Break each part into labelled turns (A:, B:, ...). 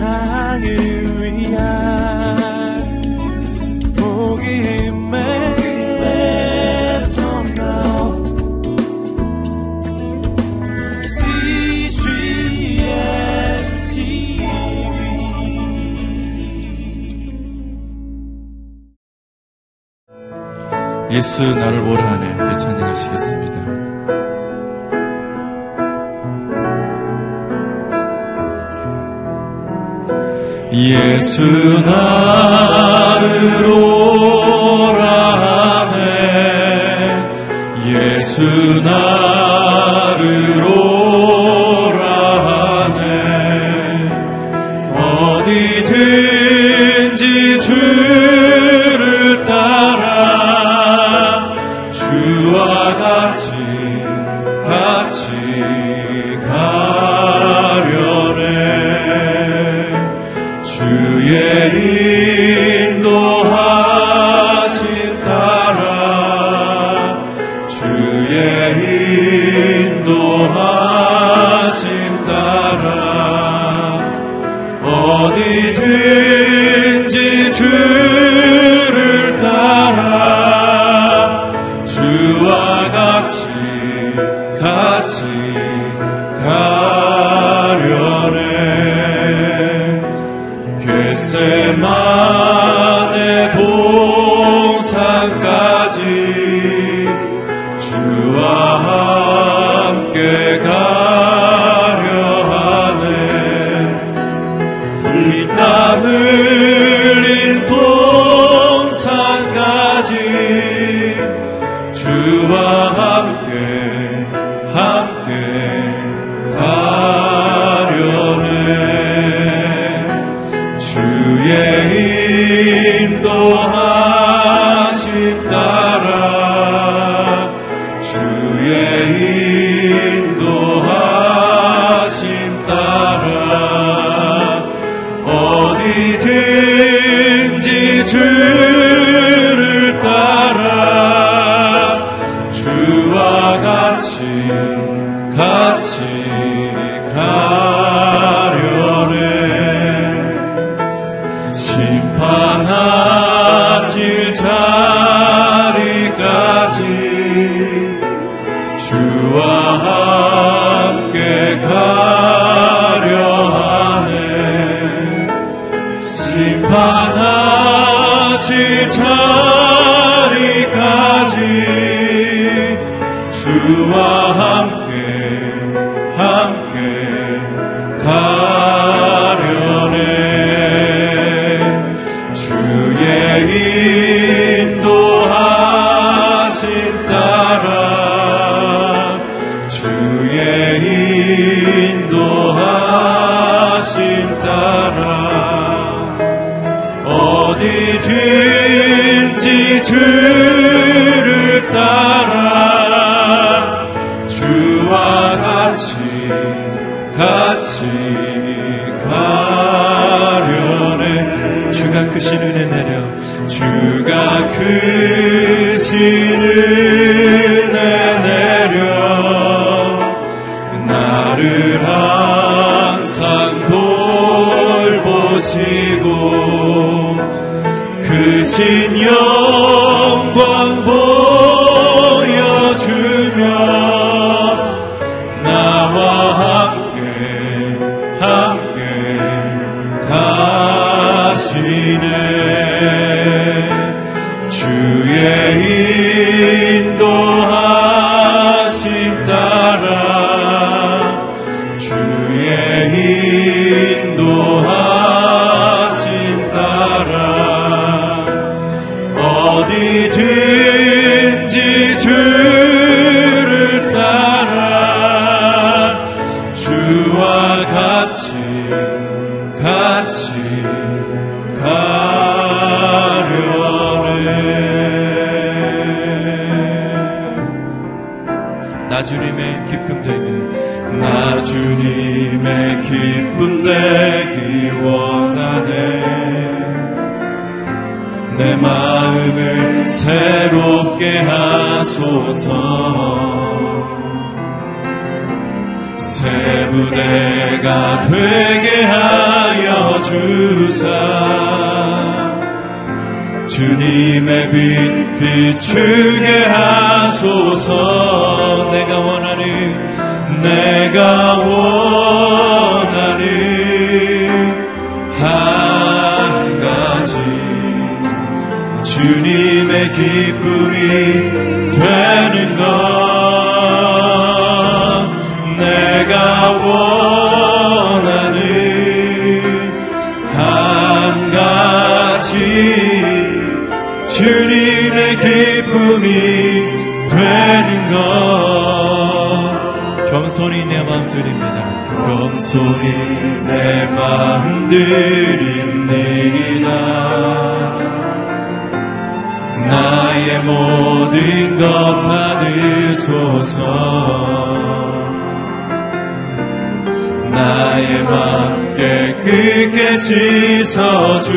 A: 세상을 위한 복음의 예수 나를 보라 하네. 되찬양하시겠습니다. 예수 나를 오라네. 예수 나 어디든지 주 참. 기쁨이 되는 것 내가 원하는 한 가지 주님의 기쁨이 되는 것 겸손히 내 마음 드립니다. 겸손히 내 마음 드립니다. 모든 것 받으소서. 나의 마음 깨끗게 씻어주사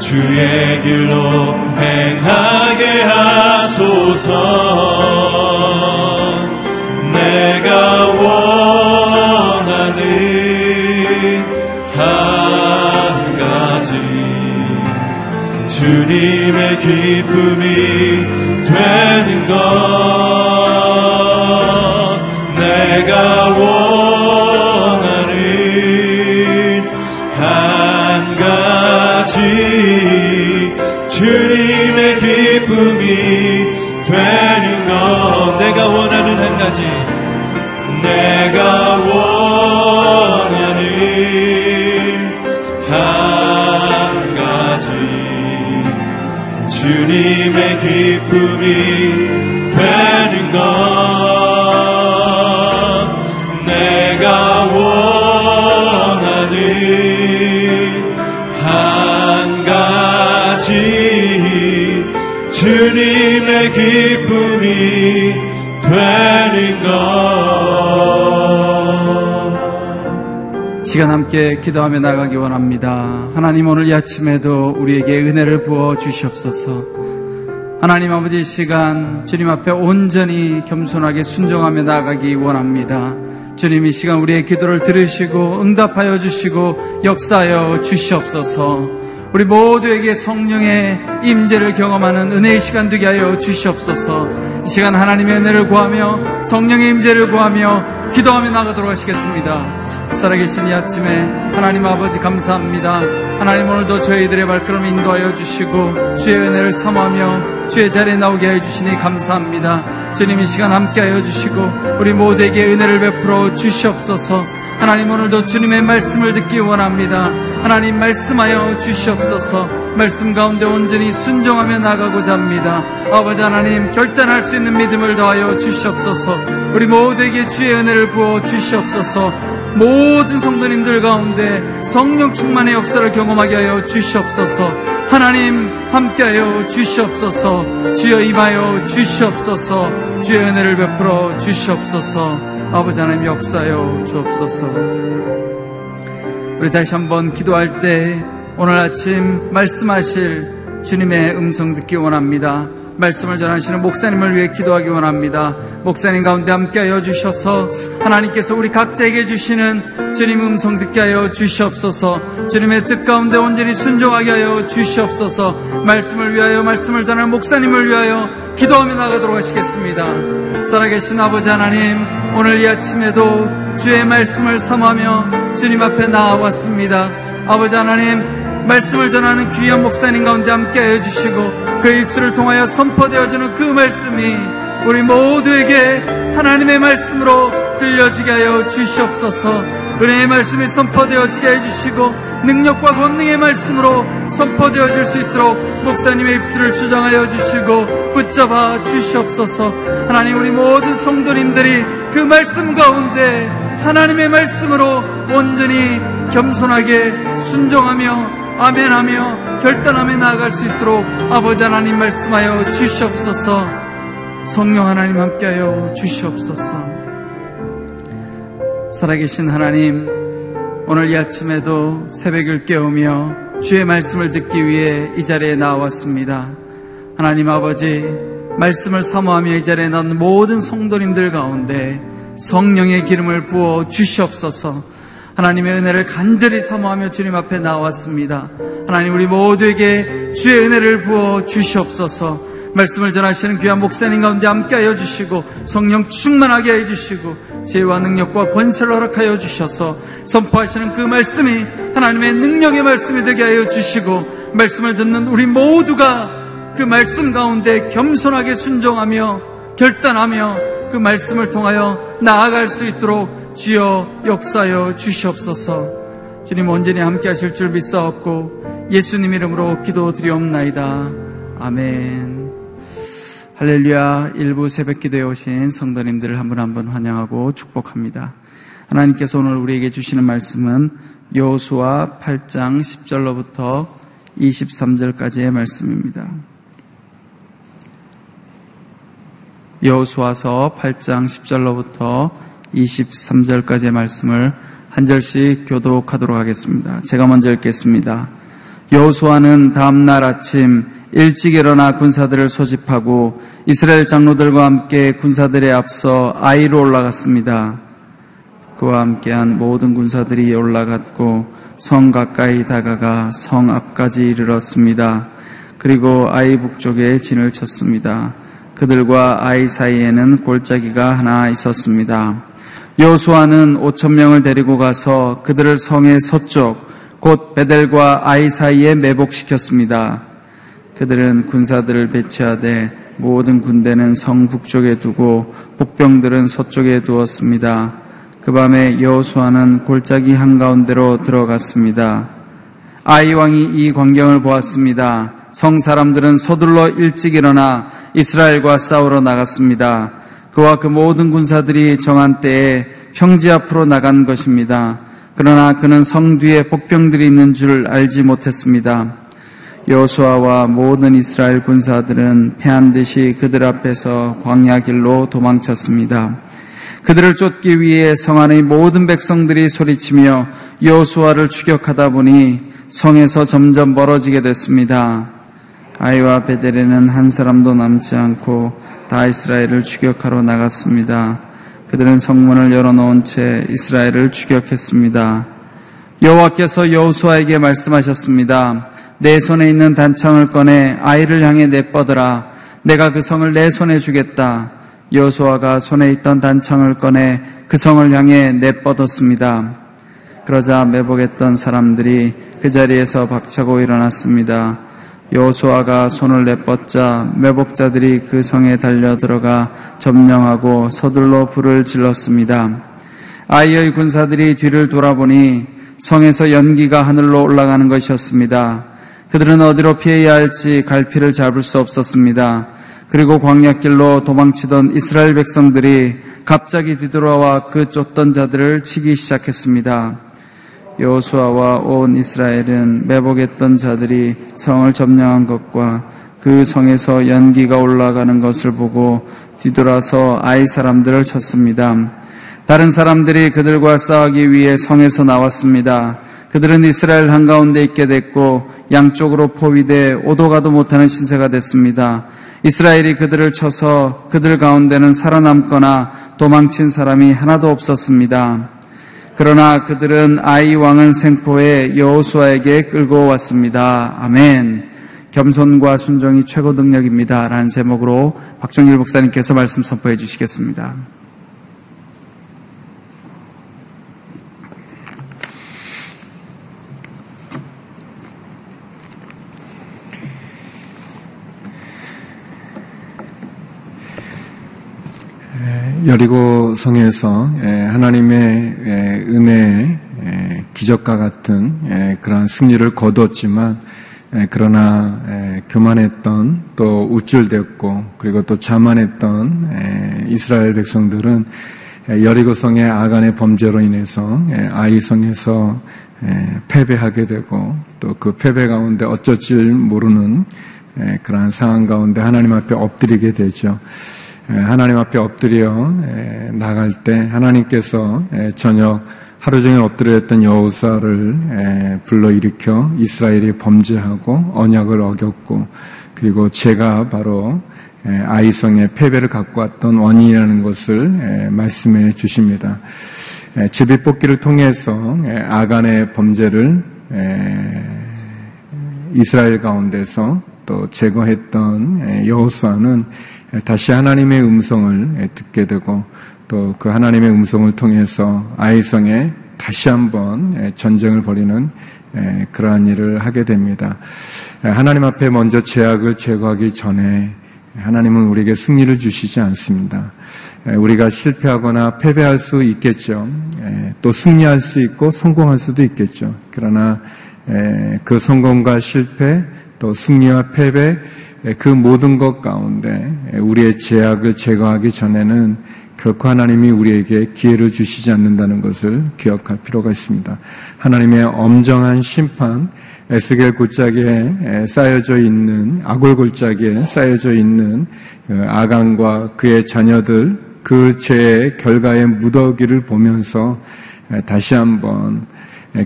A: 주의 길로 행하게 하소서 기쁨이 되는 것 내가 원하는 한 가지 주님의 기쁨이 되는 것 내가 원하는 한 가지
B: 시간 함께 기도하며 나가기 원합니다. 하나님 오늘 이 아침에도 우리에게 은혜를 부어 주시옵소서. 하나님 아버지 시간 주님 앞에 온전히 겸손하게 순종하며 나가기 원합니다. 주님 이 시간 우리의 기도를 들으시고 응답하여 주시고 역사하여 주시옵소서. 우리 모두에게 성령의 임재를 경험하는 은혜의 시간 되게 하여 주시옵소서. 이 시간 하나님의 은혜를 구하며 성령의 임재를 구하며 기도하며 나가도록 하시겠습니다. 살아계신 이 아침에 하나님 아버지 감사합니다. 하나님 오늘도 저희들의 발걸음 인도하여 주시고 주의 은혜를 사모하며 주의 자리에 나오게 해 주시니 감사합니다. 주님 이 시간 함께하여 주시고 우리 모두에게 은혜를 베풀어 주시옵소서. 하나님 오늘도 주님의 말씀을 듣기 원합니다. 하나님 말씀하여 주시옵소서. 말씀 가운데 온전히 순종하며 나가고자 합니다. 아버지 하나님 결단할 수 있는 믿음을 더하여 주시옵소서. 우리 모두에게 주의 은혜를 부어 주시옵소서. 모든 성도님들 가운데 성령 충만의 역사를 경험하게 하여 주시옵소서. 하나님 함께하여 주시옵소서. 주여 임하여 주시옵소서. 주의 은혜를 베풀어 주시옵소서. 아버지 하나님 역사여 주옵소서. 우리 다시 한번 기도할 때 오늘 아침 말씀하실 주님의 음성 듣기 원합니다. 말씀을 전하시는 목사님을 위해 기도하기 원합니다. 목사님 가운데 함께하여 주셔서 하나님께서 우리 각자에게 주시는 주님 음성 듣게 하여 주시옵소서. 주님의 뜻 가운데 온전히 순종하게 하여 주시옵소서. 말씀을 위하여 말씀을 전하는 목사님을 위하여 기도하며 나가도록 하시겠습니다. 살아계신 아버지 하나님 오늘 이 아침에도 주의 말씀을 삼하며 주님 앞에 나와왔습니다. 아버지 하나님 말씀을 전하는 귀한 목사님 가운데 함께 해주시고 그 입술을 통하여 선포되어지는 그 말씀이 우리 모두에게 하나님의 말씀으로 들려지게 하여 주시옵소서 은혜의 말씀이 선포되어지게 해주시고 능력과 권능의 말씀으로 선포되어질 수 있도록 목사님의 입술을 주장하여 주시고 붙잡아 주시옵소서 하나님 우리 모든 성도님들이 그 말씀 가운데 하나님의 말씀으로 온전히 겸손하게 순종하며 아멘하며 결단하며 나아갈 수 있도록 아버지 하나님 말씀하여 주시옵소서. 성령 하나님 함께하여 주시옵소서. 살아계신 하나님 오늘 이 아침에도 새벽을 깨우며 주의 말씀을 듣기 위해 이 자리에 나왔습니다. 하나님 아버지 말씀을 사모하며 이 자리에 난 모든 성도님들 가운데 성령의 기름을 부어 주시옵소서. 하나님의 은혜를 간절히 사모하며 주님 앞에 나왔습니다. 하나님 우리 모두에게 주의 은혜를 부어 주시옵소서. 말씀을 전하시는 귀한 목사님 가운데 함께하여 주시고 성령 충만하게 해주시고 지혜와 능력과 권세를 허락하여 주셔서 선포하시는 그 말씀이 하나님의 능력의 말씀이 되게 하여 주시고 말씀을 듣는 우리 모두가 그 말씀 가운데 겸손하게 순종하며 결단하며 그 말씀을 통하여 나아갈 수 있도록 주여 역사여 주시옵소서 주님 언제나 함께 하실 줄 믿사옵고 예수님 이름으로 기도드리옵나이다. 아멘. 할렐루야 일부 새벽 기도에 오신 성도님들을 한 분 한 분 환영하고 축복합니다. 하나님께서 오늘 우리에게 주시는 말씀은 여호수아 8장 10절로부터 23절까지의 말씀입니다. 여호수아서 8장 10절로부터 23절까지의 말씀을 한 절씩 교독하도록 하겠습니다. 제가 먼저 읽겠습니다. 여호수아는 다음 날 아침 일찍 일어나 군사들을 소집하고 이스라엘 장로들과 함께 군사들에 앞서 아이로 올라갔습니다. 그와 함께한 모든 군사들이 올라갔고 성 가까이 다가가 성 앞까지 이르렀습니다. 그리고 아이 북쪽에 진을 쳤습니다. 그들과 아이 사이에는 골짜기가 하나 있었습니다. 여수아는 5천 명을 데리고 가서 그들을 성의 서쪽 곧 베델과 아이 사이에 매복시켰습니다. 그들은 군사들을 배치하되 모든 군대는 성 북쪽에 두고 복병들은 서쪽에 두었습니다. 그 밤에 여호수아는 골짜기 한가운데로 들어갔습니다. 아이 왕이 이 광경을 보았습니다. 성 사람들은 서둘러 일찍 일어나 이스라엘과 싸우러 나갔습니다. 그와 그 모든 군사들이 정한 때에 평지 앞으로 나간 것입니다. 그러나 그는 성 뒤에 복병들이 있는 줄 알지 못했습니다. 여수아와 모든 이스라엘 군사들은 패한 듯이 그들 앞에서 광야 길로 도망쳤습니다. 그들을 쫓기 위해 성 안의 모든 백성들이 소리치며 여수아를 추격하다 보니 성에서 점점 멀어지게 됐습니다. 아이와 베델에는 한 사람도 남지 않고 다 이스라엘을 추격하러 나갔습니다. 그들은 성문을 열어놓은 채 이스라엘을 추격했습니다. 여호와께서 여호수아에게 말씀하셨습니다. 내 손에 있는 단창을 꺼내 아이를 향해 내뻗으라. 내가 그 성을 내 손에 주겠다. 여호수아가 손에 있던 단창을 꺼내 그 성을 향해 내뻗었습니다. 그러자 매복했던 사람들이 그 자리에서 박차고 일어났습니다. 여호수아가 손을 내뻗자 매복자들이 그 성에 달려 들어가 점령하고 서둘러 불을 질렀습니다. 아이의 군사들이 뒤를 돌아보니 성에서 연기가 하늘로 올라가는 것이었습니다. 그들은 어디로 피해야 할지 갈피를 잡을 수 없었습니다. 그리고 광야길로 도망치던 이스라엘 백성들이 갑자기 뒤돌아와 그 쫓던 자들을 치기 시작했습니다. 여호수아와 온 이스라엘은 매복했던 자들이 성을 점령한 것과 그 성에서 연기가 올라가는 것을 보고 뒤돌아서 아이 사람들을 쳤습니다. 다른 사람들이 그들과 싸우기 위해 성에서 나왔습니다. 그들은 이스라엘 한가운데 있게 됐고 양쪽으로 포위돼 오도 가도 못하는 신세가 됐습니다. 이스라엘이 그들을 쳐서 그들 가운데는 살아남거나 도망친 사람이 하나도 없었습니다. 그러나 그들은 아이 왕은 생포에 여호수아에게 끌고 왔습니다. 아멘. 겸손과 순종이 최고 능력입니다. 라는 제목으로 박정일 목사님께서 말씀 선포해 주시겠습니다.
C: 여리고 성에서 예, 하나님의 예, 은혜 예, 기적과 같은 그러한 승리를 거두었지만 그러나 교만했던 또 우쭐댔고 그리고 또 자만했던 이스라엘 백성들은 여리고 성의 아간의 범죄로 인해서 아이 성에서 패배하게 되고 또 그 패배 가운데 어쩔 줄 모르는 그러한 상황 가운데 하나님 앞에 엎드리게 되죠. 하나님 앞에 엎드려 나갈 때 하나님께서 저녁 하루 종일 엎드려있던 여호사를 불러일으켜 이스라엘이 범죄하고 언약을 어겼고 그리고 제가 바로 아이성의 패배를 갖고 왔던 원인이라는 것을 말씀해 주십니다. 제비 뽑기를 통해서 아간의 범죄를 이스라엘 가운데서 또 제거했던 여호수아는 다시 하나님의 음성을 듣게 되고 또 그 하나님의 음성을 통해서 아이성에 다시 한번 전쟁을 벌이는 그러한 일을 하게 됩니다. 하나님 앞에 먼저 제약을 제거하기 전에 하나님은 우리에게 승리를 주시지 않습니다. 우리가 실패하거나 패배할 수 있겠죠. 또 승리할 수 있고 성공할 수도 있겠죠. 그러나 그 성공과 실패, 또 승리와 패배, 그 모든 것 가운데 우리의 제약을 제거하기 전에는 결코 하나님이 우리에게 기회를 주시지 않는다는 것을 기억할 필요가 있습니다. 하나님의 엄정한 심판, 에스겔 골짜기에 쌓여져 있는 아골 골짜기에 쌓여져 있는 그 아간과 그의 자녀들 그 죄의 결과의 무더기를 보면서 다시 한번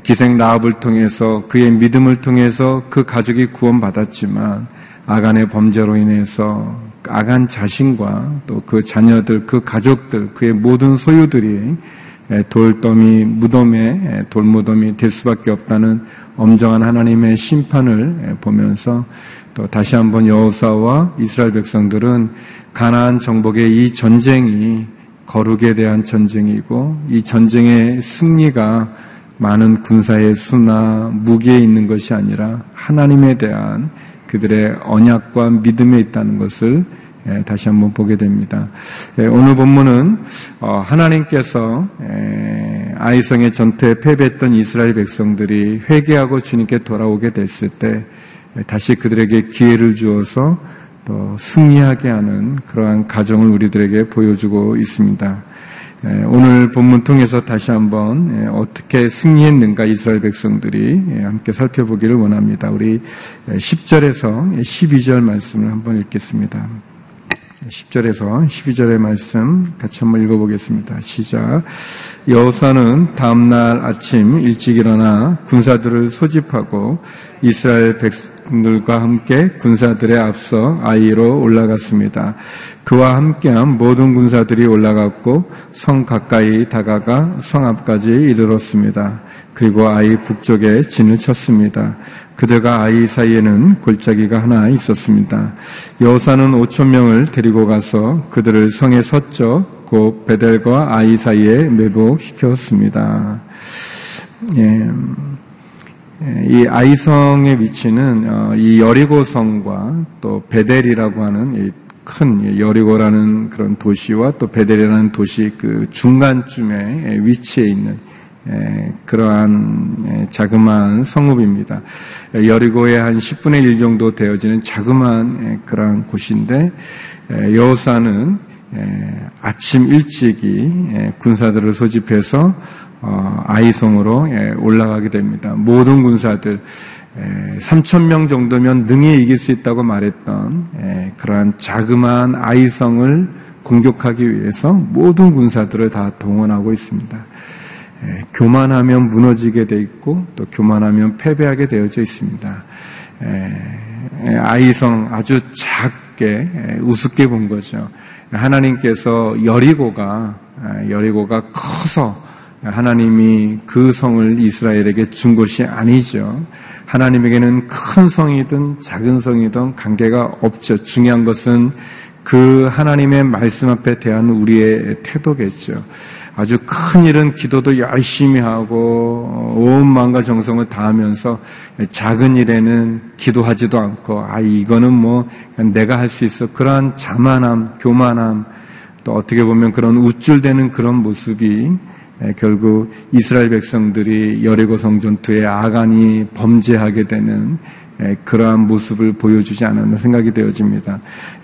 C: 기생 라합을 통해서 그의 믿음을 통해서 그 가족이 구원받았지만 아간의 범죄로 인해서 아간 자신과 또 그 자녀들, 그 가족들, 그의 모든 소유들이 돌더미, 무덤에 돌무덤이 될 수밖에 없다는 엄정한 하나님의 심판을 보면서 또 다시 한번 여호사와 이스라엘 백성들은 가나안 정복의 이 전쟁이 거룩에 대한 전쟁이고 이 전쟁의 승리가 많은 군사의 수나 무기에 있는 것이 아니라 하나님에 대한 그들의 언약과 믿음에 있다는 것을 예, 다시 한번 보게 됩니다. 예, 오늘 본문은 어, 하나님께서 예, 아이성의 전투에 패배했던 이스라엘 백성들이 회개하고 주님께 돌아오게 됐을 때 다시 그들에게 기회를 주어서 또 승리하게 하는 그러한 가정을 우리들에게 보여주고 있습니다. 오늘 본문 통해서 다시 한번 어떻게 승리했는가 이스라엘 백성들이 함께 살펴보기를 원합니다. 우리 10절에서 12절 말씀을 한번 읽겠습니다. 10절에서 12절의 말씀 같이 한번 읽어보겠습니다. 시작. 여호사는 다음날 아침 일찍 일어나 군사들을 소집하고 이스라엘 백 성들과 함께 군사들의 앞서 아이로 올라갔습니다. 그와 함께한 모든 군사들이 올라갔고 성 가까이 다가가 성 앞까지 이르렀습니다. 그리고 아이 북쪽에 진을 쳤습니다. 그들과 아이 사이에는 골짜기가 하나 있었습니다. 여호사는 5천 명을 데리고 가서 그들을 성에 서쪽 곧 베델과 아이 사이에 매복시켰습니다. 예. 이 아이성의 위치는 어, 이 여리고성과 또 베델이라고 하는 큰 여리고라는 그런 도시와 또 베델이라는 도시 그 중간쯤에 위치해 있는 그러한 자그마한 성읍입니다. 여리고의 한 10분의 1 정도 되어지는 자그마한 그러한 곳인데 여호사는 아침 일찍이 군사들을 소집해서 어, 아이성으로 올라가게 됩니다. 모든 군사들 3천 명 정도면 능히 이길 수 있다고 말했던 그러한 자그마한 아이성을 공격하기 위해서 모든 군사들을 다 동원하고 있습니다. 예, 교만하면 무너지게 돼 있고 또 교만하면 패배하게 되어져 있습니다. 예, 예, 아이성 아주 작게 우습게 본 거죠. 하나님께서 여리고가 여리고가 커서 하나님이 그 성을 이스라엘에게 준 것이 아니죠. 하나님에게는 큰 성이든 작은 성이든 관계가 없죠. 중요한 것은 그 하나님의 말씀 앞에 대한 우리의 태도겠죠. 아주 큰 일은 기도도 열심히 하고 온 마음과 정성을 다하면서 작은 일에는 기도하지도 않고 아 이거는 뭐 내가 할 수 있어 그러한 자만함, 교만함 또 어떻게 보면 그런 우쭐대는 그런 모습이 결국 이스라엘 백성들이 여리고 성전투에 아간이 범죄하게 되는 그러한 모습을 보여주지 않았나 생각이 되어집니다.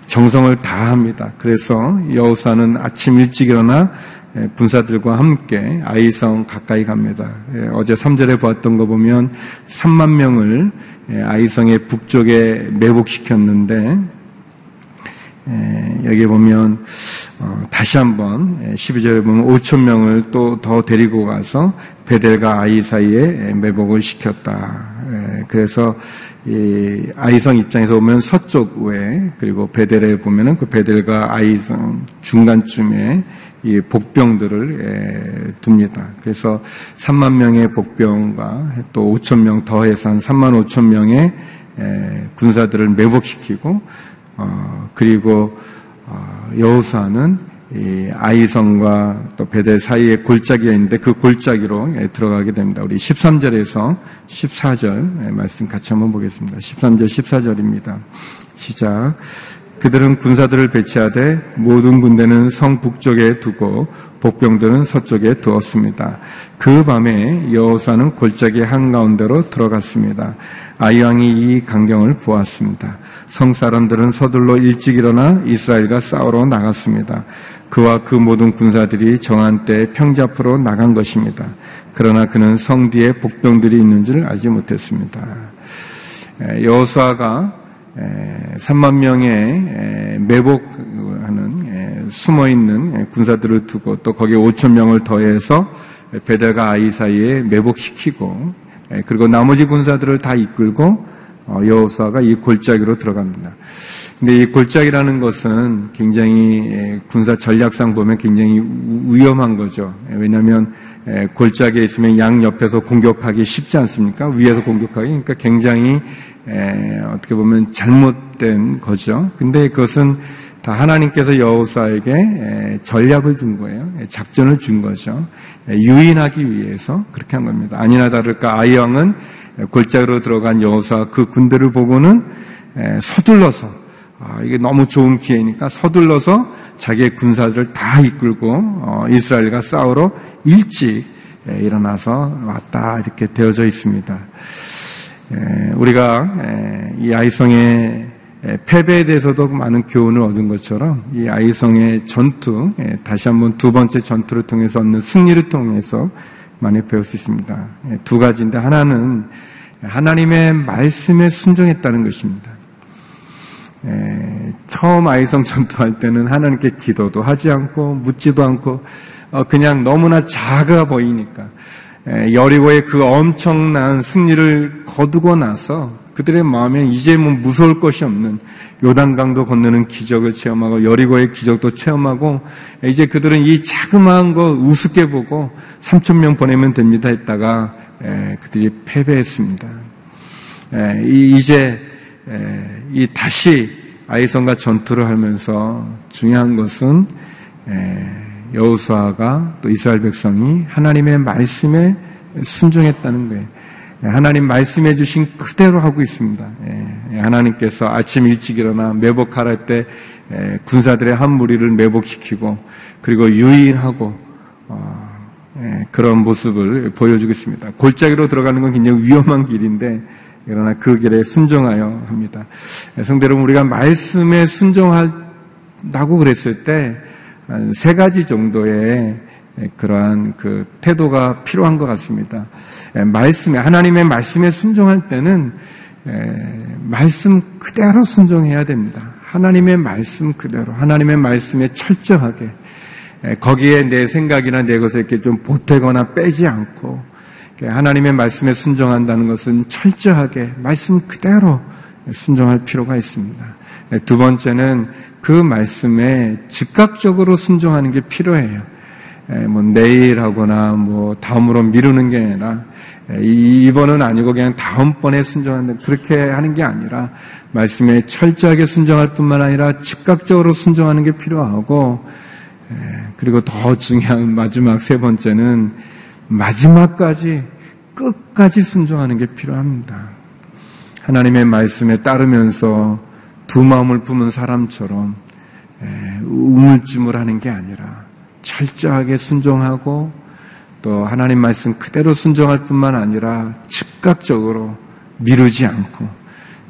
C: 정성을 다합니다. 그래서 여호사는 아침 일찍 일어나 군사들과 함께 아이성 가까이 갑니다. 어제 3절에 보았던 거 보면 3만 명을 아이성의 북쪽에 매복시켰는데 여기 보면 어, 다시 한번 12절에 보면 5천 명을 또 더 데리고 가서 베델과 아이 사이에 매복을 시켰다. 그래서 이 아이성 입장에서 보면 서쪽 에 그리고 베델에 보면은 그 베델과 아이성 중간쯤에 이 복병들을 둡니다. 그래서 3만 명의 복병과 또 5천 명 더해서 한 3만 5천 명의 군사들을 매복시키고 어, 그리고 어, 여호수아는 아이성과 또 베델 사이에 골짜기가 있는데 그 골짜기로 들어가게 됩니다. 우리 13절에서 14절 말씀 같이 한번 보겠습니다. 13절 14절입니다. 시작. 그들은 군사들을 배치하되 모든 군대는 성 북쪽에 두고 복병들은 서쪽에 두었습니다. 그 밤에 여호사는 골짜기 한가운데로 들어갔습니다. 아이왕이 이 광경을 보았습니다. 성 사람들은 서둘러 일찍 일어나 이스라엘과 싸우러 나갔습니다. 그와 그 모든 군사들이 정한 때 앞으로 나간 것입니다. 그러나 그는 성 뒤에 복병들이 있는 줄 알지 못했습니다. 여호수아가 3만 명의 매복하는 숨어 있는 군사들을 두고 또 거기에 5천 명을 더해서 베델과 아이 사이에 매복시키고 그리고 나머지 군사들을 다 이끌고 어, 여호수아가 이 골짜기로 들어갑니다. 근데 이 골짜기라는 것은 굉장히 군사 전략상 보면 굉장히 위험한 거죠. 왜냐하면 골짜기에 있으면 양 옆에서 공격하기 쉽지 않습니까? 위에서 공격하기. 그러니까 굉장히 어떻게 보면 잘못된 거죠. 근데 그것은 다 하나님께서 여호사에게 전략을 준 거예요. 작전을 준 거죠. 유인하기 위해서 그렇게 한 겁니다. 아니나 다를까 아이 왕은 골짜기로 들어간 여호사 그 군대를 보고는 서둘러서 아, 이게 너무 좋은 기회니까 서둘러서 자기의 군사들을 다 이끌고 어, 이스라엘과 싸우러 일찍 일어나서 왔다 이렇게 되어져 있습니다. 우리가 이 아이성의 패배에 대해서도 많은 교훈을 얻은 것처럼 이 아이성의 전투, 다시 한번 두 번째 전투를 통해서 얻는 승리를 통해서 많이 배울 수 있습니다. 두 가지인데 하나는 하나님의 말씀에 순종했다는 것입니다. 처음 아이성 전투할 때는 하나님께 기도도 하지 않고 묻지도 않고 어, 그냥 너무나 작아 보이니까 여리고의 그 엄청난 승리를 거두고 나서 그들의 마음에 이제 뭐 무서울 것이 없는 요단강도 건너는 기적을 체험하고 여리고의 기적도 체험하고 이제 그들은 이 자그마한 거 우습게 보고 3천 명 보내면 됩니다 했다가 그들이 패배했습니다. 이제 이 다시 아이성과 전투를 하면서 중요한 것은 여호수아가 또 이스라엘 백성이 하나님의 말씀에 순종했다는 거예요. 하나님 말씀해 주신 그대로 하고 있습니다. 하나님께서 아침 일찍 일어나 매복하라 때 군사들의 한 무리를 매복시키고 그리고 유인하고 어, 그런 모습을 보여주고 있습니다. 골짜기로 들어가는 건 굉장히 위험한 길인데 그러나 그 길에 순종하여 합니다. 성대 여러분, 우리가 말씀에 순종한다고 그랬을 때, 세 가지 정도의 그러한 그 태도가 필요한 것 같습니다. 말씀에, 하나님의 말씀에 순종할 때는 말씀 그대로 순종해야 됩니다. 하나님의 말씀 그대로, 하나님의 말씀에 철저하게, 거기에 내 생각이나 내 것을 이렇게 좀 보태거나 빼지 않고, 하나님의 말씀에 순종한다는 것은 철저하게 말씀 그대로 순종할 필요가 있습니다. 두 번째는 그 말씀에 즉각적으로 순종하는 게 필요해요. 뭐 내일 하거나 뭐 다음으로 미루는 게 아니라 이번은 아니고 그냥 다음번에 순종하는 그렇게 하는 게 아니라 말씀에 철저하게 순종할 뿐만 아니라 즉각적으로 순종하는 게 필요하고 그리고 더 중요한 마지막 세 번째는 마지막까지 끝까지 순종하는 게 필요합니다. 하나님의 말씀에 따르면서 두 마음을 품은 사람처럼 우물쭈물 하는 게 아니라 철저하게 순종하고 또 하나님 말씀 그대로 순종할 뿐만 아니라 즉각적으로 미루지 않고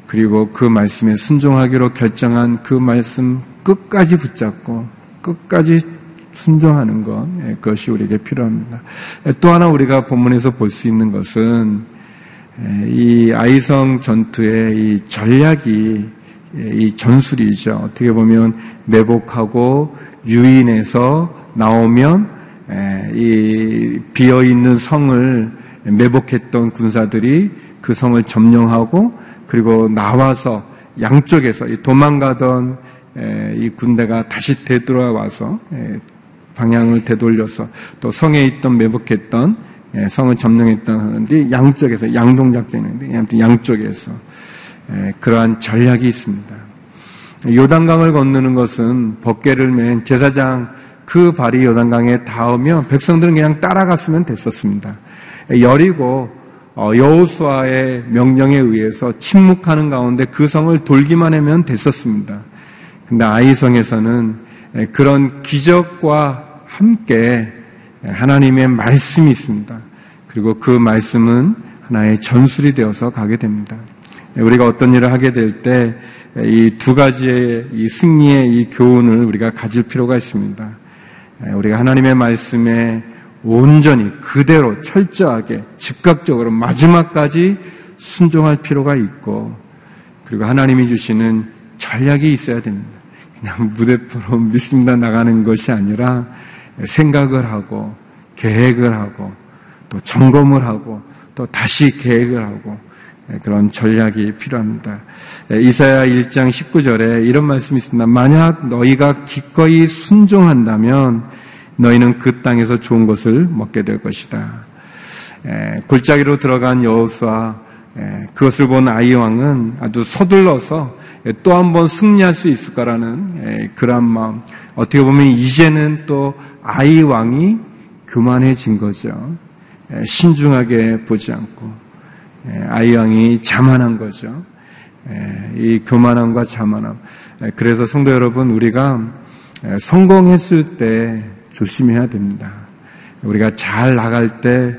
C: 그리고 그 말씀에 순종하기로 결정한 그 말씀 끝까지 붙잡고 끝까지 순종하는 것, 예, 그것이 우리에게 필요합니다. 예, 또 하나 우리가 본문에서 볼 수 있는 것은 예, 이 아이성 전투의 이 전략이 이 전술이죠. 어떻게 보면 매복하고 유인해서 나오면 이 비어 있는 성을 매복했던 군사들이 그 성을 점령하고 그리고 나와서 양쪽에서 도망가던 이 군대가 다시 되돌아와서 방향을 되돌려서 또 성에 있던 매복했던 성을 점령했던 하는데 양쪽에서 양동작전인데 아무튼 양쪽에서 그러한 전략이 있습니다. 요단강을 건너는 것은 법계를 맨 제사장 그 발이 요단강에 닿으면 백성들은 그냥 따라갔으면 됐었습니다. 여리고 어, 여호수아의 명령에 의해서 침묵하는 가운데 그 성을 돌기만 하면 됐었습니다. 근데 아이성에서는 그런 기적과 함께 하나님의 말씀이 있습니다. 그리고 그 말씀은 하나의 전술이 되어서 가게 됩니다. 우리가 어떤 일을 하게 될 때 이 두 가지의 이 승리의 이 교훈을 우리가 가질 필요가 있습니다. 우리가 하나님의 말씀에 온전히 그대로 철저하게 즉각적으로 마지막까지 순종할 필요가 있고 그리고 하나님이 주시는 전략이 있어야 됩니다. 그냥 무대표로 믿습니다 나가는 것이 아니라 생각을 하고 계획을 하고 또 점검을 하고 또 다시 계획을 하고 그런 전략이 필요합니다. 이사야 1장 19절에 이런 말씀이 있습니다. 만약 너희가 기꺼이 순종한다면 너희는 그 땅에서 좋은 것을 먹게 될 것이다. 에, 골짜기로 들어간 여호수아 그것을 본 아이 왕은 아주 서둘러서 또 한 번 승리할 수 있을까라는 그런 마음. 어떻게 보면 이제는 또 아이 왕이 교만해진 거죠. 신중하게 보지 않고 아이 왕이 자만한 거죠. 이 교만함과 자만함. 그래서 성도 여러분 우리가 성공했을 때 조심해야 됩니다. 우리가 잘 나갈 때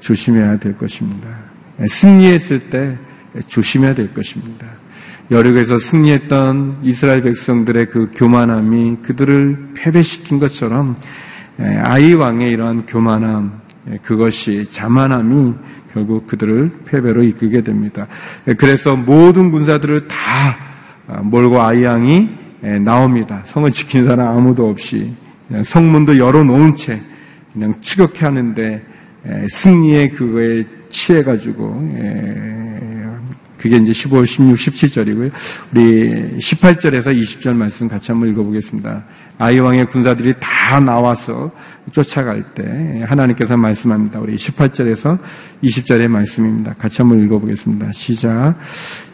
C: 조심해야 될 것입니다. 승리했을 때 조심해야 될 것입니다. 여력에서 승리했던 이스라엘 백성들의 그 교만함이 그들을 패배시킨 것처럼 아이 왕의 이러한 교만함, 그것이 자만함이 결국 그들을 패배로 이끌게 됩니다. 그래서 모든 군사들을 다 몰고 아이 왕이 나옵니다. 성을 지키는 사람 아무도 없이 성문도 열어놓은 채 그냥 추격해 하는데 승리의 그거에 취해가지고 그게 이제 15, 16, 17절이고요. 우리 18절에서 20절 말씀 같이 한번 읽어보겠습니다. 아이왕의 군사들이 다 나와서 쫓아갈 때 하나님께서 말씀합니다. 우리 18절에서 20절의 말씀입니다. 같이 한번 읽어보겠습니다. 시작.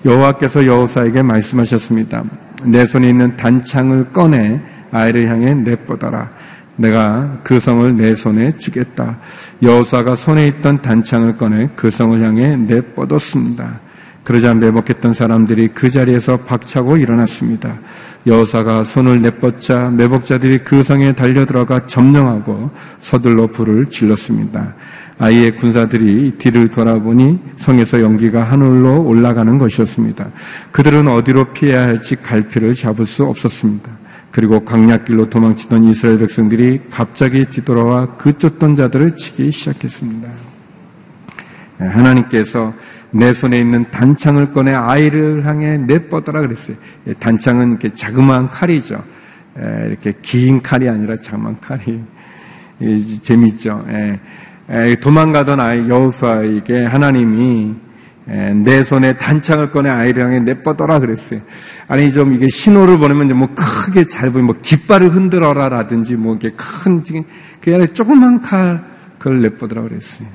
C: 여호와께서 여호사에게 말씀하셨습니다. 내 손에 있는 단창을 꺼내 아이를 향해 내뻗어라. 내가 그 성을 내 손에 주겠다. 여호사가 손에 있던 단창을 꺼내 그 성을 향해 내뻗었습니다. 그러자 매복했던 사람들이 그 자리에서 박차고 일어났습니다. 여호사가 손을 내뻗자 매복자들이 그 성에 달려들어가 점령하고 서둘러 불을 질렀습니다. 아이의 군사들이 뒤를 돌아보니 성에서 연기가 하늘로 올라가는 것이었습니다. 그들은 어디로 피해야 할지 갈피를 잡을 수 없었습니다. 그리고 강약길로 도망치던 이스라엘 백성들이 갑자기 뒤돌아와 그 쫓던 자들을 치기 시작했습니다. 하나님께서 내 손에 있는 단창을 꺼내 아이를 향해 내뻗어라 그랬어요. 예, 단창은 이렇게 자그마한 칼이죠. 예, 이렇게 긴 칼이 아니라 자그마한 칼이 재밌죠. 예, 도망가던 아이 여우수아에게 하나님이 내 손에 단창을 꺼내 아이를 향해 내뻗어라 그랬어요. 아니 좀 이게 신호를 보내면 뭐 크게 잘 보이면 뭐 깃발을 흔들어라라든지 뭐 이게 큰 그게 아니라 조그만 칼 그걸 내뻗으라 그랬어요.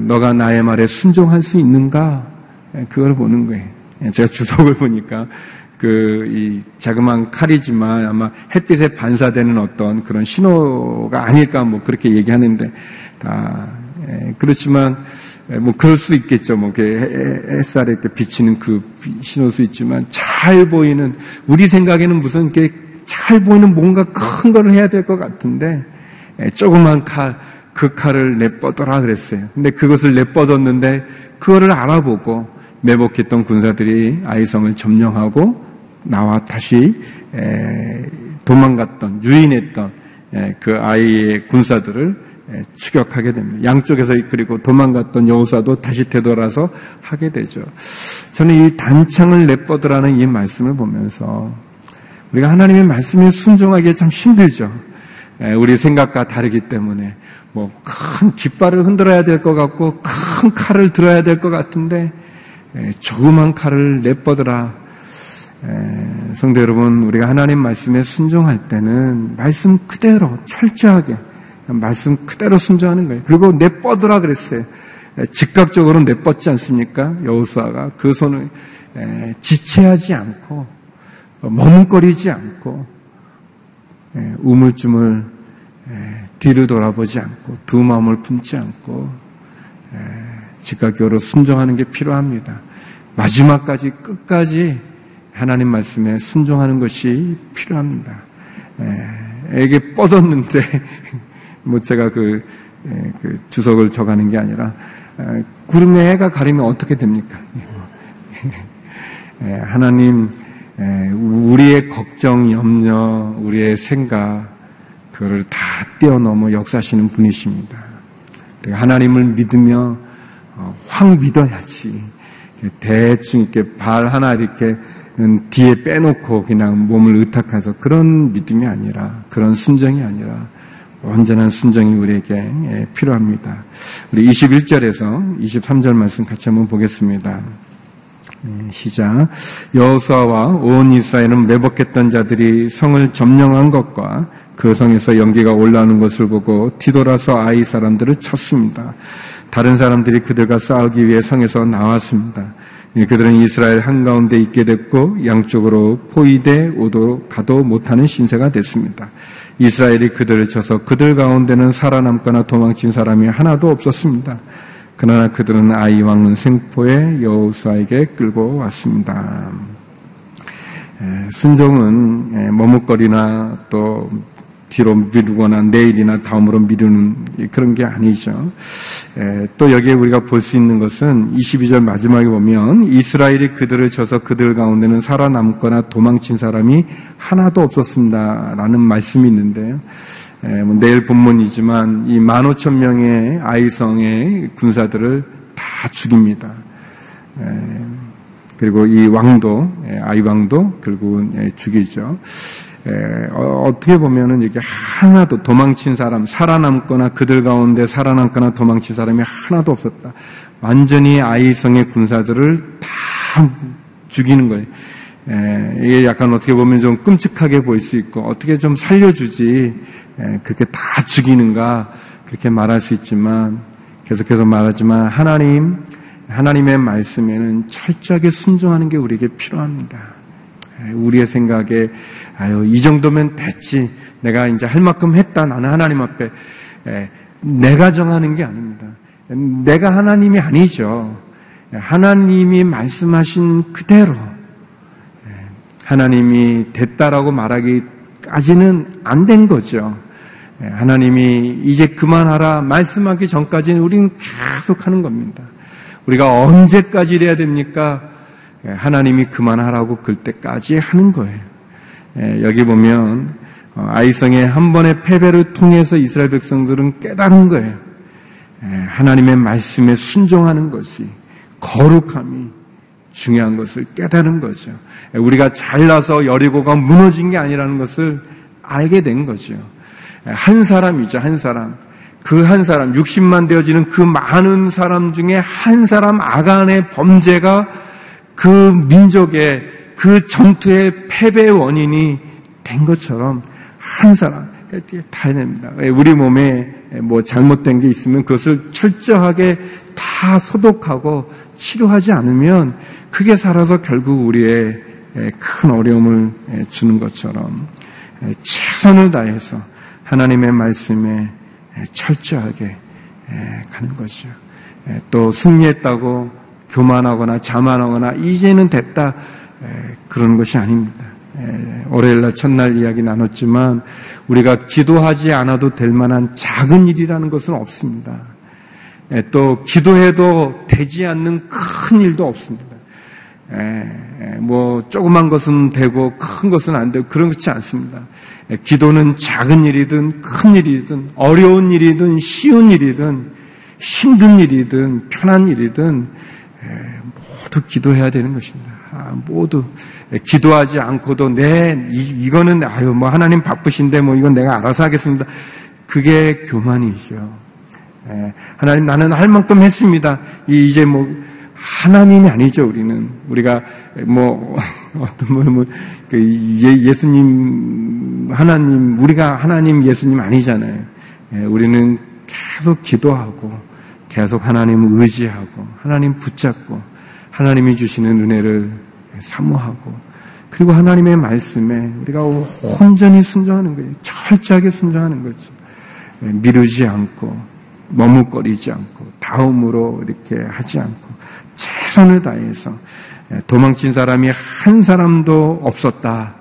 C: 너가 나의 말에 순종할 수 있는가? 그걸 보는 거예요. 제가 주석을 보니까 그 이 자그마한 칼이지만 아마 햇빛에 반사되는 어떤 그런 신호가 아닐까 뭐 그렇게 얘기하는데 다 그렇지만 뭐 그럴 수 있겠죠. 뭐 햇살에 이렇게 비치는 그 신호일 수 있지만 잘 보이는 우리 생각에는 무슨 이렇게 잘 보이는 뭔가 큰 걸 해야 될 것 같은데 조그만 칼 그 칼을 내뻗어라 그랬어요. 근데 그것을 내뻗었는데 그거를 알아보고 매복했던 군사들이 아이성을 점령하고 나와 다시 도망갔던 유인했던 그 아이의 군사들을 추격하게 됩니다. 양쪽에서 그리고 도망갔던 여우사도 다시 되돌아서 하게 되죠. 저는 이 단창을 내뻗으라는 이 말씀을 보면서 우리가 하나님의 말씀에 순종하기 참 힘들죠. 우리 생각과 다르기 때문에 뭐 큰 깃발을 흔들어야 될 것 같고 큰 칼을 들어야 될 것 같은데 조그만 칼을 내뻗으라. 성도 여러분, 우리가 하나님 말씀에 순종할 때는 말씀 그대로 철저하게 말씀 그대로 순종하는 거예요. 그리고 내뻗으라 그랬어요. 즉각적으로 내뻗지 않습니까? 여호수아가 그 손을 지체하지 않고 머뭇거리지 않고 우물쭈물 뒤를 돌아보지 않고 두 마음을 품지 않고 즉각적으로 순종하는 게 필요합니다. 마지막까지 끝까지 하나님 말씀에 순종하는 것이 필요합니다. 애게 뻗었는데 뭐 제가 그, 그 주석을 적하는 게 아니라 구름에 해가 가리면 어떻게 됩니까? 하나님 우리의 걱정, 염려, 우리의 생각 그거를 다 뛰어넘어 역사하시는 분이십니다. 하나님을 믿으며 어, 확 믿어야지. 대충 이렇게 발 하나 이렇게 뒤에 빼놓고 그냥 몸을 의탁해서 그런 믿음이 아니라 그런 순정이 아니라 온전한 순정이 우리에게 예, 필요합니다. 우리 21절에서 23절 말씀 같이 한번 보겠습니다. 네, 시작. 여호수아와 온 이스라엘은 매복했던 자들이 성을 점령한 것과 그 성에서 연기가 올라오는 것을 보고 뒤돌아서 아이 사람들을 쳤습니다. 다른 사람들이 그들과 싸우기 위해 성에서 나왔습니다. 예, 그들은 이스라엘 한가운데 있게 됐고 양쪽으로 포위돼 오도 가도 못하는 신세가 됐습니다. 이스라엘이 그들을 쳐서 그들 가운데는 살아남거나 도망친 사람이 하나도 없었습니다. 그러나 그들은 아이 왕은 생포에 여호수아에게 끌고 왔습니다. 순종은 머뭇거리나 또 뒤로 미루거나 내일이나 다음으로 미루는 그런 게 아니죠. 또 여기에 우리가 볼 수 있는 것은 22절 마지막에 보면 이스라엘이 그들을 쳐서 그들 가운데는 살아남거나 도망친 사람이 하나도 없었습니다라는 말씀이 있는데요. 뭐 내일 본문이지만 이 15,000명의 아이성의 군사들을 다 죽입니다. 그리고 이 왕도, 아이 왕도 결국은 죽이죠. 어, 떻게 보면은 이게 하나도 도망친 사람, 살아남거나 그들 가운데 살아남거나 도망친 사람이 하나도 없었다. 완전히 아이성의 군사들을 다 죽이는 거예요. 에, 이게 약간 어떻게 보면 좀 끔찍하게 보일 수 있고 어떻게 좀 살려주지 에, 그렇게 다 죽이는가 그렇게 말할 수 있지만 계속해서 말하지만 하나님 하나님의 말씀에는 철저하게 순종하는 게 우리에게 필요합니다. 에, 우리의 생각에 아유, 이 정도면 됐지. 내가 이제 할 만큼 했다. 나는 하나님 앞에. 에, 내가 정하는 게 아닙니다. 내가 하나님이 아니죠. 하나님이 말씀하신 그대로 하나님이 됐다라고 말하기까지는 안 된 거죠. 하나님이 이제 그만하라 말씀하기 전까지는 우리는 계속 하는 겁니다. 우리가 언제까지 이래야 됩니까? 하나님이 그만하라고 그 때까지 하는 거예요. 예, 여기 보면 어, 아이성의 한 번의 패배를 통해서 이스라엘 백성들은 깨달은 거예요. 예, 하나님의 말씀에 순종하는 것이 거룩함이 중요한 것을 깨달은 거죠. 예, 우리가 잘나서 여리고가 무너진 게 아니라는 것을 알게 된 거죠. 한 사람이죠, 한 사람. 그 한 사람, 60만 되어지는 그 많은 사람 중에 한 사람 아간의 범죄가 그 민족의 그 전투의 패배 원인이 된 것처럼 한 사람 다 해냅니다. 우리 몸에 뭐 잘못된 게 있으면 그것을 철저하게 다 소독하고 치료하지 않으면 크게 살아서 결국 우리의 큰 어려움을 주는 것처럼 최선을 다해서 하나님의 말씀에 철저하게 가는 것이죠. 또 승리했다고 교만하거나 자만하거나 이제는 됐다 그런 것이 아닙니다. 월요일날 첫날 이야기 나눴지만 우리가 기도하지 않아도 될 만한 작은 일이라는 것은 없습니다. 또 기도해도 되지 않는 큰 일도 없습니다. 뭐 조그만 것은 되고 큰 것은 안 되고 그런 것이 않습니다. 기도는 작은 일이든 큰 일이든 어려운 일이든 쉬운 일이든 힘든 일이든 편한 일이든 모두 기도해야 되는 것입니다. 아, 모두 기도하지 않고도 내 이, 거는 아유 뭐 하나님 바쁘신데 뭐 이건 내가 알아서 하겠습니다. 그게 교만이죠. 예, 하나님 나는 할 만큼 했습니다. 이제 뭐 하나님이 아니죠, 우리는. 우리가 뭐, 어떤 분은 뭐, 그 예, 예수님, 하나님, 우리가 하나님, 예수님 아니잖아요. 예, 우리는 계속 기도하고, 계속 하나님을 의지하고, 하나님 붙잡고, 하나님이 주시는 은혜를 사모하고, 그리고 하나님의 말씀에 우리가 온전히 순종하는 거예요. 철저하게 순종하는 거죠. 예, 미루지 않고, 머뭇거리지 않고, 다음으로 이렇게 하지 않고, 최선을 다해서 예, 도망친 사람이 한 사람도 없었다.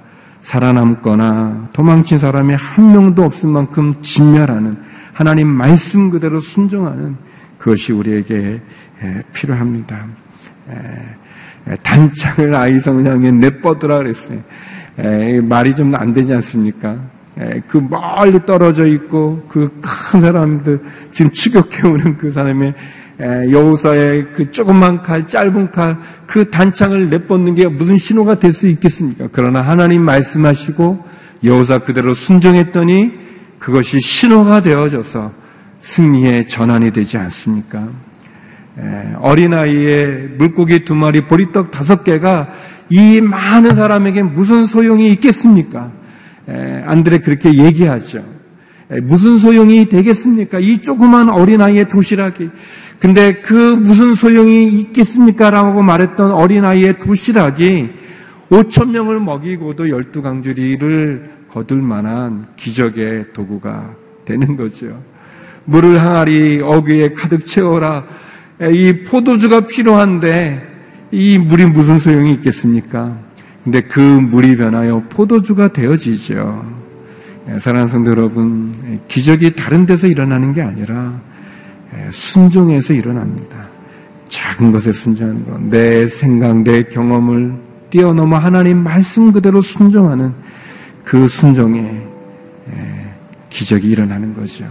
C: 살아남거나 도망친 사람이 한 명도 없을 만큼 진멸하는 하나님 말씀 그대로 순종하는 그것이 우리에게 예, 필요합니다. 예, 단창을 아이성을 향해 내뻗으라 그랬어요. 말이 좀 안 되지 않습니까? 그 멀리 떨어져 있고 그 큰 사람들 지금 추격해 오는 그 사람의 여우사의 그 조그만 칼, 짧은 칼, 그 단창을 내뻗는 게 무슨 신호가 될 수 있겠습니까? 그러나 하나님 말씀하시고 여우사 그대로 순종했더니 그것이 신호가 되어져서 승리의 전환이 되지 않습니까? 어린아이의 물고기 두 마리, 보리떡 다섯 개가 이 많은 사람에게 무슨 소용이 있겠습니까? 안드레 그렇게 얘기하죠. 무슨 소용이 되겠습니까? 이 조그만 어린아이의 도시락이. 근데 그 무슨 소용이 있겠습니까? 라고 말했던 어린아이의 도시락이 5천 명을 먹이고도 열두 강주리를 거둘 만한 기적의 도구가 되는 거죠. 물을 항아리 어귀에 가득 채워라. 이 포도주가 필요한데 이 물이 무슨 소용이 있겠습니까? 근데 그 물이 변하여 포도주가 되어지죠. 사랑하는 성도 여러분, 기적이 다른 데서 일어나는 게 아니라 예, 순종해서 일어납니다. 작은 것에 순종하는 것, 내 생각, 내 경험을 뛰어넘어 하나님 말씀 그대로 순종하는 그 순종에 예, 기적이 일어나는 거죠.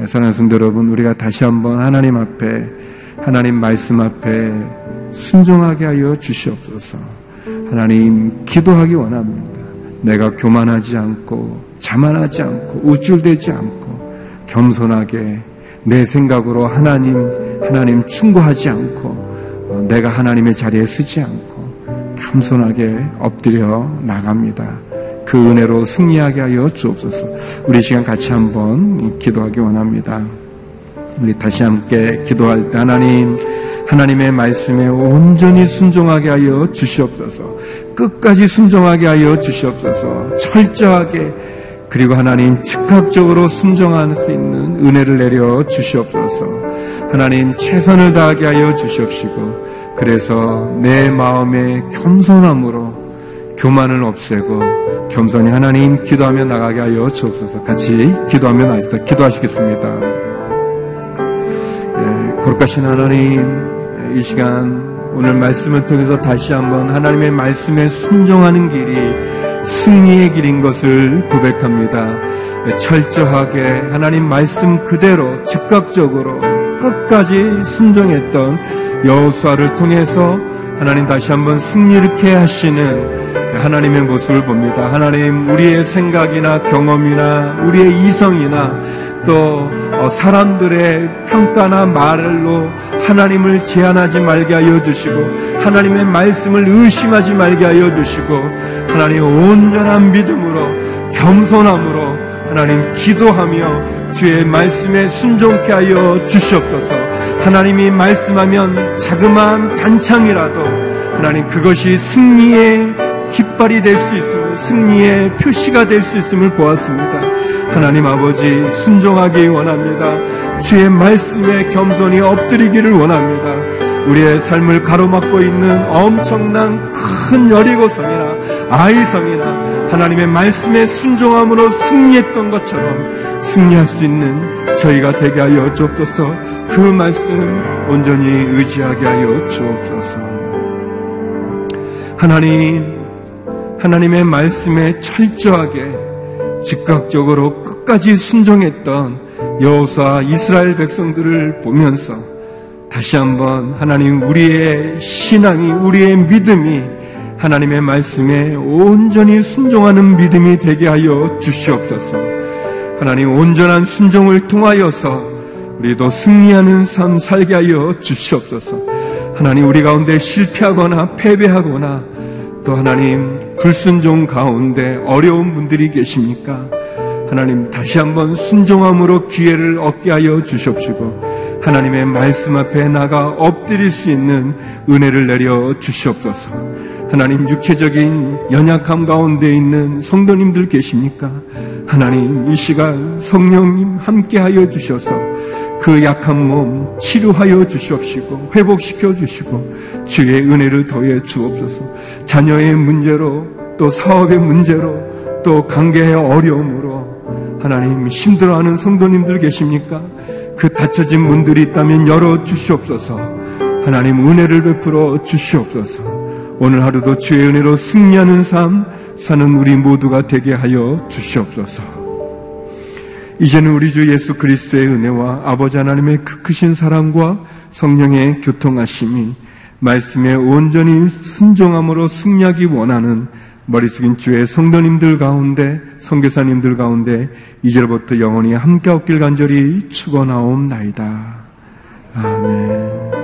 C: 예, 사랑하는 성도 여러분, 우리가 다시 한번 하나님 앞에, 하나님 말씀 앞에 순종하게 하여 주시옵소서. 하나님 기도하기 원합니다. 내가 교만하지 않고 자만하지 않고 우쭐대지 않고 겸손하게 내 생각으로 하나님, 하나님 충고하지 않고 어, 내가 하나님의 자리에 서지 않고 겸손하게 엎드려 나갑니다. 그 은혜로 승리하게 하여 주옵소서. 우리 시간 같이 한번 기도하기 원합니다. 우리 다시 함께 기도할 때 하나님, 하나님의 말씀에 온전히 순종하게 하여 주시옵소서. 끝까지 순종하게 하여 주시옵소서. 철저하게 그리고 하나님 즉각적으로 순종할 수 있는 은혜를 내려 주시옵소서. 하나님 최선을 다하게 하여 주시옵시고 그래서 내 마음의 겸손함으로 교만을 없애고 겸손히 하나님 기도하며 나가게 하여 주옵소서. 같이 기도하며 나가겠다. 기도하시겠습니다. 예, 거룩하신 하나님 이 시간 오늘 말씀을 통해서 다시 한번 하나님의 말씀에 순종하는 길이 승리의 길인 것을 고백합니다. 철저하게 하나님 말씀 그대로 즉각적으로 끝까지 순종했던 여호수아를 통해서 하나님 다시 한번 승리케 하시는 하나님의 모습을 봅니다. 하나님 우리의 생각이나 경험이나 우리의 이성이나 또 어, 사람들의 평가나 말로 하나님을 제한하지 말게 하여 주시고 하나님의 말씀을 의심하지 말게 하여 주시고 하나님 온전한 믿음으로 겸손함으로 하나님 기도하며 주의 말씀에 순종케 하여 주시옵소서. 하나님이 말씀하면 자그마한 단창이라도 하나님 그것이 승리의 깃발이 될 수 있음을 승리의 표시가 될 수 있음을 보았습니다. 하나님 아버지 순종하기 원합니다. 주의 말씀에 겸손히 엎드리기를 원합니다. 우리의 삶을 가로막고 있는 엄청난 큰 여리고성이나 아이성이나 하나님의 말씀에 순종함으로 승리했던 것처럼 승리할 수 있는 저희가 되게 하여 주옵소서 그 말씀 온전히 의지하게 하여 주옵소서 하나님 하나님의 말씀에 철저하게 즉각적으로 끝까지 순종했던 여호사 이스라엘 백성들을 보면서 다시 한번 하나님 우리의 신앙이 우리의 믿음이 하나님의 말씀에 온전히 순종하는 믿음이 되게 하여 주시옵소서. 하나님 온전한 순종을 통하여서 우리도 승리하는 삶 살게 하여 주시옵소서. 하나님 우리 가운데 실패하거나 패배하거나 또 하나님 불순종 가운데 어려운 분들이 계십니까? 하나님 다시 한번 순종함으로 기회를 얻게 하여 주시옵시고 하나님의 말씀 앞에 나가 엎드릴 수 있는 은혜를 내려 주시옵소서. 하나님 육체적인 연약함 가운데 있는 성도님들 계십니까? 하나님 이 시간 성령님 함께 하여 주셔서 그 약한 몸 치료하여 주시옵시고 회복시켜 주시고 주의 은혜를 더해 주옵소서. 자녀의 문제로 또 사업의 문제로 또 관계의 어려움으로 하나님 힘들어하는 성도님들 계십니까? 그 닫혀진 문들이 있다면 열어 주시옵소서. 하나님 은혜를 베풀어 주시옵소서. 오늘 하루도 주의 은혜로 승리하는 삶 사는 우리 모두가 되게 하여 주시옵소서. 이제는 우리 주 예수 그리스도의 은혜와 아버지 하나님의 그 크신 사랑과 성령의 교통하심이 말씀에 온전히 순종함으로 승리하기 원하는 머리 숙인 주의 성도님들 가운데 성교사님들 가운데 이제부터 영원히 함께 없길 간절히 축원하옵나이다. 아멘.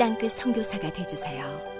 D: 땅끝 성교사가 되주세요